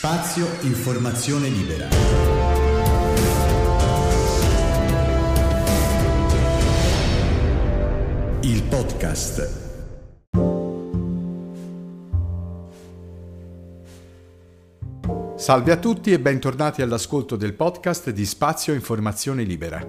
Spazio Informazione Libera. Il podcast. Salve a tutti e bentornati all'ascolto del podcast di Spazio Informazione Libera.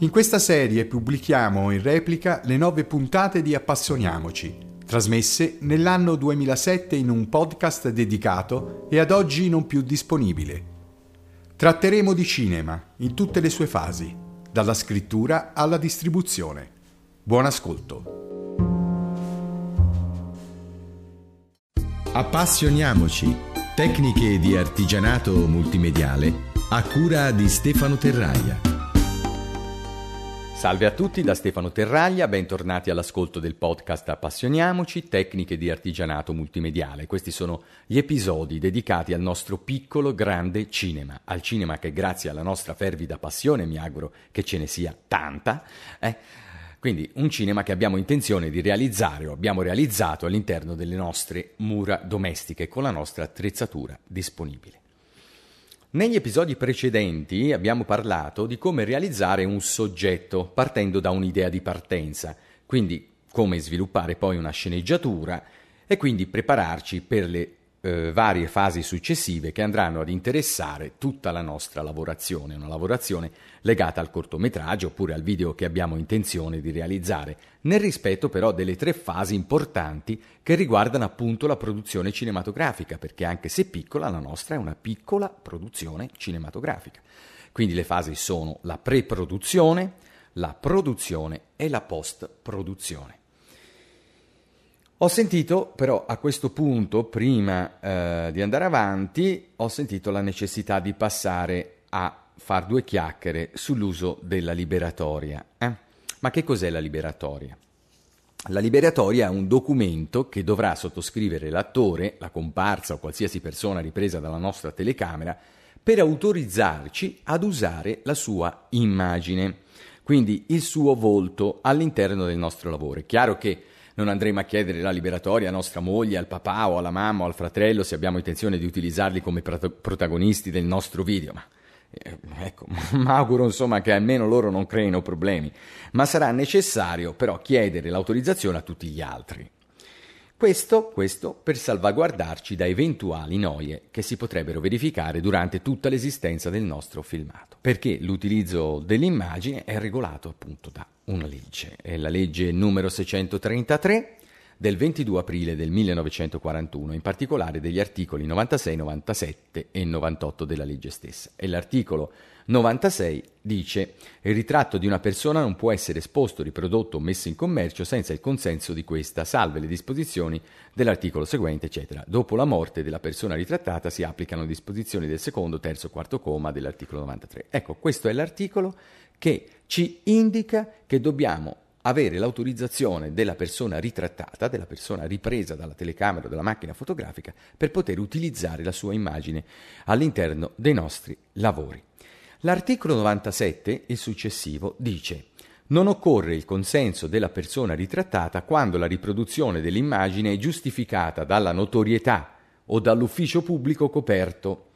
In questa serie pubblichiamo in replica le nove puntate di Appassioniamoci, trasmesse nell'anno 2007 in un podcast dedicato e ad oggi non più disponibile. Tratteremo di cinema in tutte le sue fasi, dalla scrittura alla distribuzione. Buon ascolto. Appassioniamoci. Tecniche di artigianato multimediale a cura di Stefano Terraia. Salve a tutti da Stefano Terraglia, bentornati all'ascolto del podcast Appassioniamoci, tecniche di artigianato multimediale. Questi sono gli episodi dedicati al nostro piccolo grande cinema, al cinema che grazie alla nostra fervida passione, mi auguro che ce ne sia tanta, eh, quindi un cinema che abbiamo intenzione di realizzare o abbiamo realizzato all'interno delle nostre mura domestiche con la nostra attrezzatura disponibile. Negli episodi precedenti abbiamo parlato di come realizzare un soggetto partendo da un'idea di partenza, quindi come sviluppare poi una sceneggiatura e quindi prepararci per le eh, varie fasi successive che andranno ad interessare tutta la nostra lavorazione, una lavorazione legata al cortometraggio oppure al video che abbiamo intenzione di realizzare, nel rispetto però delle tre fasi importanti che riguardano appunto la produzione cinematografica, perché anche se piccola la nostra è una piccola produzione cinematografica. Quindi le fasi sono la pre-produzione, la produzione e la post-produzione. Ho sentito però a questo punto, prima eh, di andare avanti, ho sentito la necessità di passare a far due chiacchiere sull'uso della liberatoria. Eh? Ma che cos'è la liberatoria? La liberatoria è un documento che dovrà sottoscrivere l'attore, la comparsa o qualsiasi persona ripresa dalla nostra telecamera per autorizzarci ad usare la sua immagine, quindi il suo volto all'interno del nostro lavoro. È chiaro che non andremo a chiedere la liberatoria a nostra moglie, al papà o alla mamma o al fratello se abbiamo intenzione di utilizzarli come protagonisti del nostro video, ma eh, ecco, mi auguro insomma che almeno loro non creino problemi, ma sarà necessario però chiedere l'autorizzazione a tutti gli altri. Questo, questo, per salvaguardarci da eventuali noie che si potrebbero verificare durante tutta l'esistenza del nostro filmato, perché l'utilizzo dell'immagine è regolato appunto da una legge, è la legge numero 633 del 22 aprile del 1941, in particolare degli articoli 96, 97 e 98 della legge stessa. E l'articolo 96 dice il ritratto di una persona non può essere esposto, riprodotto o messo in commercio senza il consenso di questa, salve le disposizioni dell'articolo seguente, eccetera. Dopo la morte della persona ritrattata si applicano disposizioni del secondo, terzo, quarto coma dell'articolo 93. Ecco, questo è l'articolo che ci indica che dobbiamo avere l'autorizzazione della persona ritrattata, della persona ripresa dalla telecamera o dalla macchina fotografica, per poter utilizzare la sua immagine all'interno dei nostri lavori. L'articolo 97, il successivo, dice non occorre il consenso della persona ritrattata quando la riproduzione dell'immagine è giustificata dalla notorietà o dall'ufficio pubblico coperto,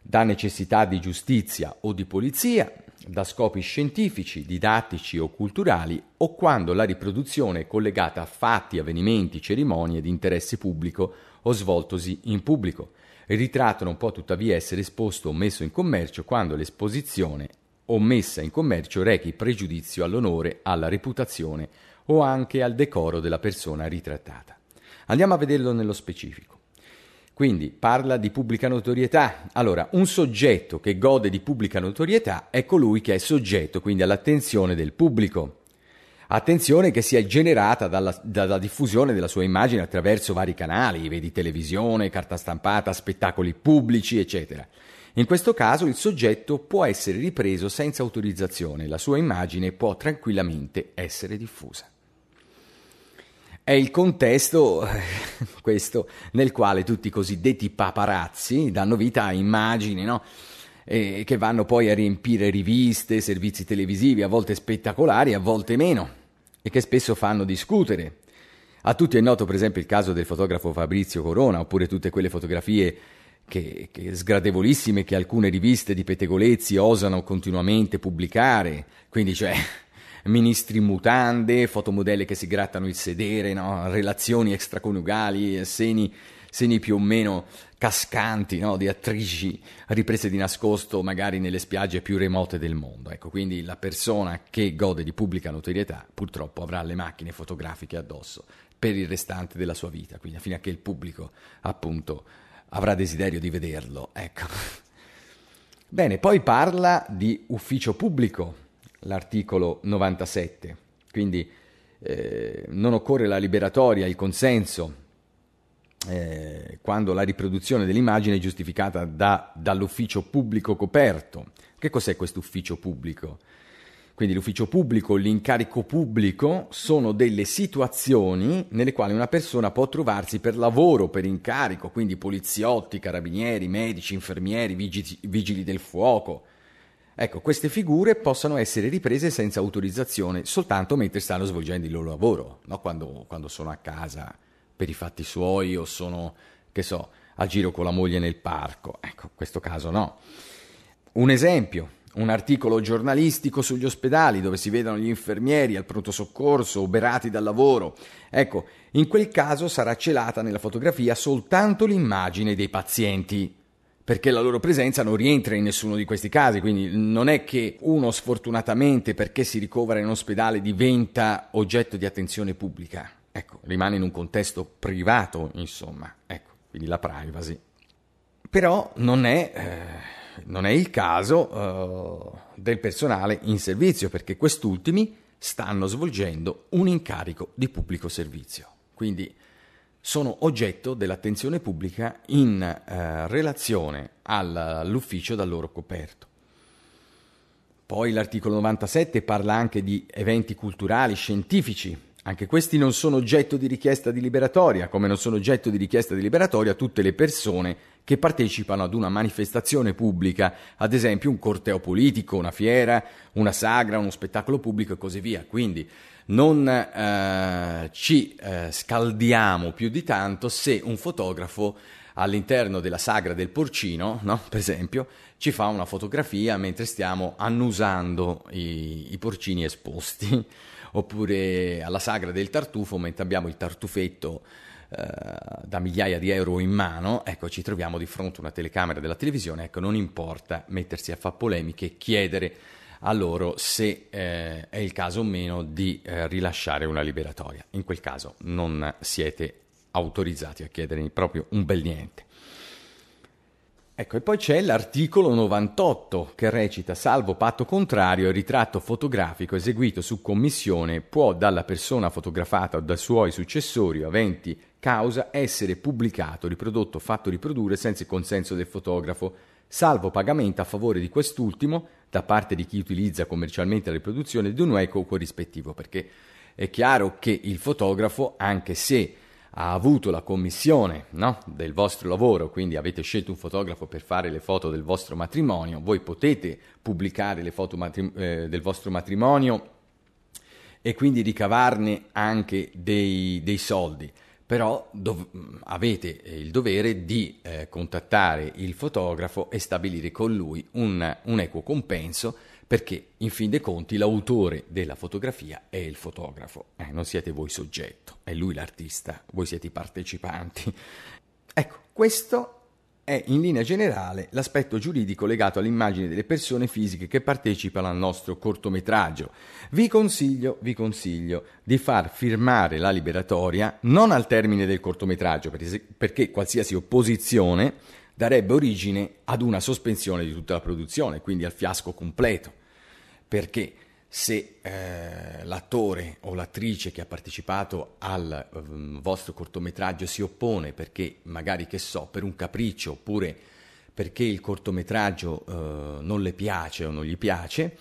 da necessità di giustizia o di polizia, da scopi scientifici, didattici o culturali o quando la riproduzione è collegata a fatti, avvenimenti, cerimonie di interesse pubblico o svoltosi in pubblico. Il ritratto non può tuttavia essere esposto o messo in commercio quando l'esposizione o messa in commercio rechi pregiudizio all'onore, alla reputazione o anche al decoro della persona ritrattata. Andiamo a vederlo nello specifico. Quindi parla di pubblica notorietà. Allora, un soggetto che gode di pubblica notorietà è colui che è soggetto quindi all'attenzione del pubblico. Attenzione che sia generata dalla, dalla, diffusione della sua immagine attraverso vari canali, vedi televisione, carta stampata, spettacoli pubblici, eccetera. In questo caso il soggetto può essere ripreso senza autorizzazione, la sua immagine può tranquillamente essere diffusa. È il contesto, questo, nel quale tutti i cosiddetti paparazzi danno vita a immagini, no? E che vanno poi a riempire riviste, servizi televisivi, a volte spettacolari, a volte meno, e che spesso fanno discutere. A tutti è noto, per esempio, il caso del fotografo Fabrizio Corona, oppure tutte quelle fotografie che, che sgradevolissime che alcune riviste di pettegolezzi osano continuamente pubblicare, quindi cioè ministri in mutande, fotomodelle che si grattano il sedere, no? relazioni extraconiugali, seni, seni più o meno cascanti no? di attrici riprese di nascosto magari nelle spiagge più remote del mondo. Ecco, quindi la persona che gode di pubblica notorietà purtroppo avrà le macchine fotografiche addosso per il restante della sua vita, quindi fino a che il pubblico appunto avrà desiderio di vederlo. Ecco. Bene, poi parla di ufficio pubblico, l'articolo 97, quindi eh, non occorre la liberatoria, il consenso, eh, quando la riproduzione dell'immagine è giustificata da, dall'ufficio pubblico coperto. Che cos'è questo ufficio pubblico? Quindi l'ufficio pubblico, l'incarico pubblico sono delle situazioni nelle quali una persona può trovarsi per lavoro, per incarico, quindi poliziotti, carabinieri, medici, infermieri, vigili, vigili del fuoco. Ecco, queste figure possono essere riprese senza autorizzazione soltanto mentre stanno svolgendo il loro lavoro, no? quando, quando sono a casa per i fatti suoi o sono, che so, a giro con la moglie nel parco. Ecco, in questo caso no. Un esempio, un articolo giornalistico sugli ospedali dove si vedono gli infermieri al pronto soccorso uberati dal lavoro. Ecco, in quel caso sarà celata nella fotografia soltanto l'immagine dei pazienti, perché la loro presenza non rientra in nessuno di questi casi, quindi non è che uno sfortunatamente perché si ricovera in ospedale diventa oggetto di attenzione pubblica. Ecco, rimane in un contesto privato, insomma. Ecco, quindi la privacy. Però non è... Eh non è il caso uh, del personale in servizio, perché quest'ultimi stanno svolgendo un incarico di pubblico servizio. Quindi sono oggetto dell'attenzione pubblica in uh, relazione al, all'ufficio da loro coperto. Poi l'articolo 97 parla anche di eventi culturali, scientifici, anche questi non sono oggetto di richiesta di liberatoria, come non sono oggetto di richiesta di liberatoria tutte le persone che partecipano ad una manifestazione pubblica, ad esempio un corteo politico, una fiera, una sagra, uno spettacolo pubblico e così via. Quindi non eh, ci eh, scaldiamo più di tanto se un fotografo all'interno della sagra del porcino, no? per esempio, ci fa una fotografia mentre stiamo annusando i, i porcini esposti oppure alla sagra del tartufo, mentre abbiamo il tartufetto da migliaia di euro in mano, ecco, ci troviamo di fronte a una telecamera della televisione, ecco, non importa mettersi a fare polemiche chiedere a loro se eh, è il caso o meno di eh, rilasciare una liberatoria. In quel caso non siete autorizzati a chiedere proprio un bel niente. Ecco, e poi c'è l'articolo 98 che recita salvo patto contrario, il ritratto fotografico eseguito su commissione può dalla persona fotografata o dai suoi successori aventi causa essere pubblicato, riprodotto fatto riprodurre senza il consenso del fotografo, salvo pagamento a favore di quest'ultimo da parte di chi utilizza commercialmente la riproduzione di un eco corrispettivo, perché è chiaro che il fotografo, anche se ha avuto la commissione no? del vostro lavoro, quindi avete scelto un fotografo per fare le foto del vostro matrimonio, voi potete pubblicare le foto matri- eh, del vostro matrimonio e quindi ricavarne anche dei, dei soldi, però dov- avete il dovere di eh, contattare il fotografo e stabilire con lui un, un equo compenso perché in fin dei conti l'autore della fotografia è il fotografo, eh, non siete voi soggetto, è lui l'artista, voi siete i partecipanti. Ecco, questo è in linea generale l'aspetto giuridico legato all'immagine delle persone fisiche che partecipano al nostro cortometraggio. Vi consiglio, vi consiglio di far firmare la liberatoria non al termine del cortometraggio, perché qualsiasi opposizione darebbe origine ad una sospensione di tutta la produzione, quindi al fiasco completo. Perché se eh, l'attore o l'attrice che ha partecipato al um, vostro cortometraggio si oppone perché magari che so, per un capriccio oppure perché il cortometraggio eh, non le piace o non gli piace,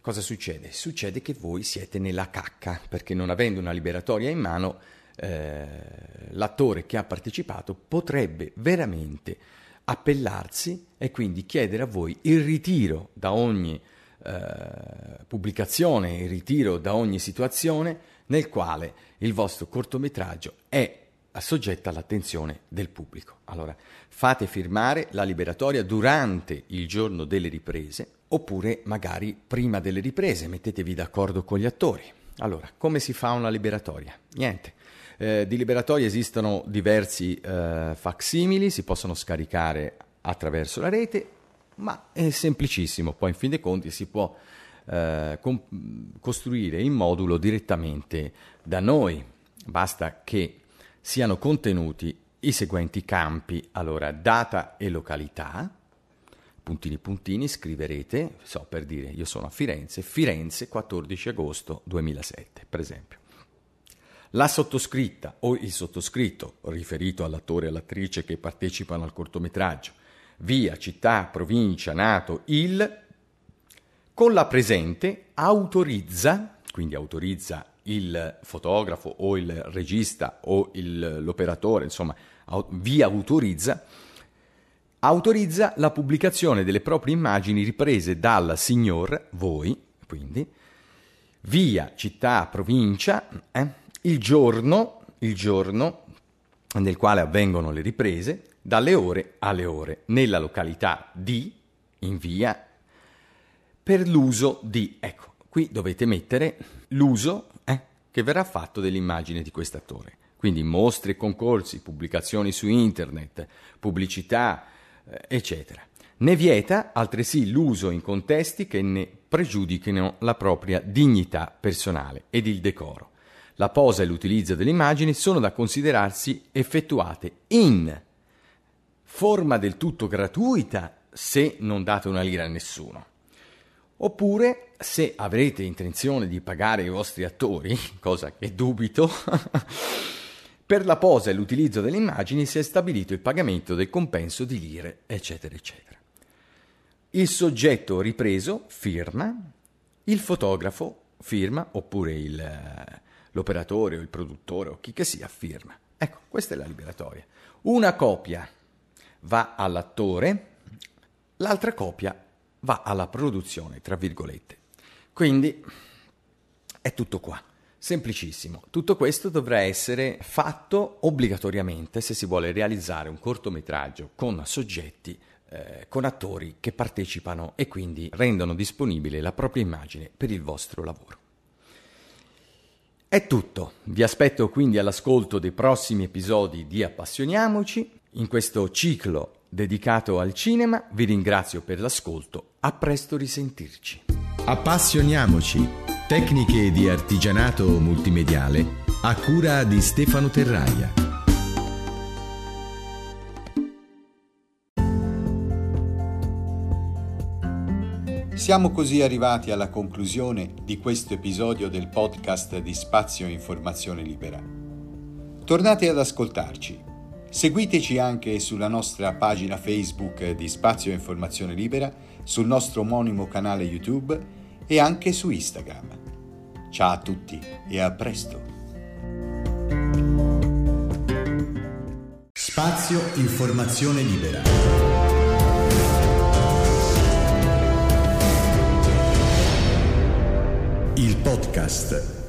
cosa succede? Succede che voi siete nella cacca perché non avendo una liberatoria in mano eh, l'attore che ha partecipato potrebbe veramente appellarsi e quindi chiedere a voi il ritiro da ogni eh, pubblicazione, il ritiro da ogni situazione nel quale il vostro cortometraggio è soggetta all'attenzione del pubblico. Allora, fate firmare la liberatoria durante il giorno delle riprese oppure magari prima delle riprese, mettetevi d'accordo con gli attori. Allora, come si fa una liberatoria? Niente. Eh, di liberatorie esistono diversi eh, facsimili, si possono scaricare attraverso la rete, ma è semplicissimo, poi in fin dei conti si può eh, com- costruire il modulo direttamente da noi, basta che siano contenuti i seguenti campi, allora data e località, puntini puntini, scriverete, so per dire, io sono a Firenze, Firenze 14 agosto 2007, per esempio. La sottoscritta o il sottoscritto, riferito all'attore e all'attrice che partecipano al cortometraggio, via, città, provincia, nato, il, con la presente autorizza, quindi autorizza il fotografo o il regista o il, l'operatore, insomma, vi autorizza, autorizza la pubblicazione delle proprie immagini riprese dal signor, voi, quindi, via città, provincia, eh, il giorno, il giorno nel quale avvengono le riprese, dalle ore alle ore, nella località di, in via, per l'uso di, ecco, qui dovete mettere l'uso eh, che verrà fatto dell'immagine di quest'attore. Quindi mostre e concorsi, pubblicazioni su internet, pubblicità, eh, eccetera. Ne vieta altresì l'uso in contesti che ne pregiudichino la propria dignità personale ed il decoro. La posa e l'utilizzo delle immagini sono da considerarsi effettuate in forma del tutto gratuita se non date una lira a nessuno. Oppure, se avrete intenzione di pagare i vostri attori, cosa che dubito, per la posa e l'utilizzo delle immagini si è stabilito il pagamento del compenso di lire, eccetera, eccetera. Il soggetto ripreso firma, il fotografo firma, oppure il, l'operatore o il produttore o chi che sia firma. Ecco, questa è la liberatoria. Una copia va all'attore, l'altra copia va alla produzione, tra virgolette. Quindi è tutto qua. Semplicissimo. Tutto questo dovrà essere fatto obbligatoriamente se si vuole realizzare un cortometraggio con soggetti, eh, con attori che partecipano e quindi rendono disponibile la propria immagine per il vostro lavoro. È tutto. Vi aspetto quindi all'ascolto dei prossimi episodi di Appassioniamoci. In questo ciclo dedicato al cinema vi ringrazio per l'ascolto. A presto risentirci. Appassioniamoci. Tecniche di artigianato multimediale a cura di Stefano Terraia. Siamo così arrivati alla conclusione di questo episodio del podcast di Spazio Informazione Libera. Tornate ad ascoltarci Seguiteci anche sulla nostra pagina Facebook di Spazio Informazione Libera, sul nostro omonimo canale YouTube e anche su Instagram. Ciao a tutti e a presto! Spazio Informazione Libera. Il podcast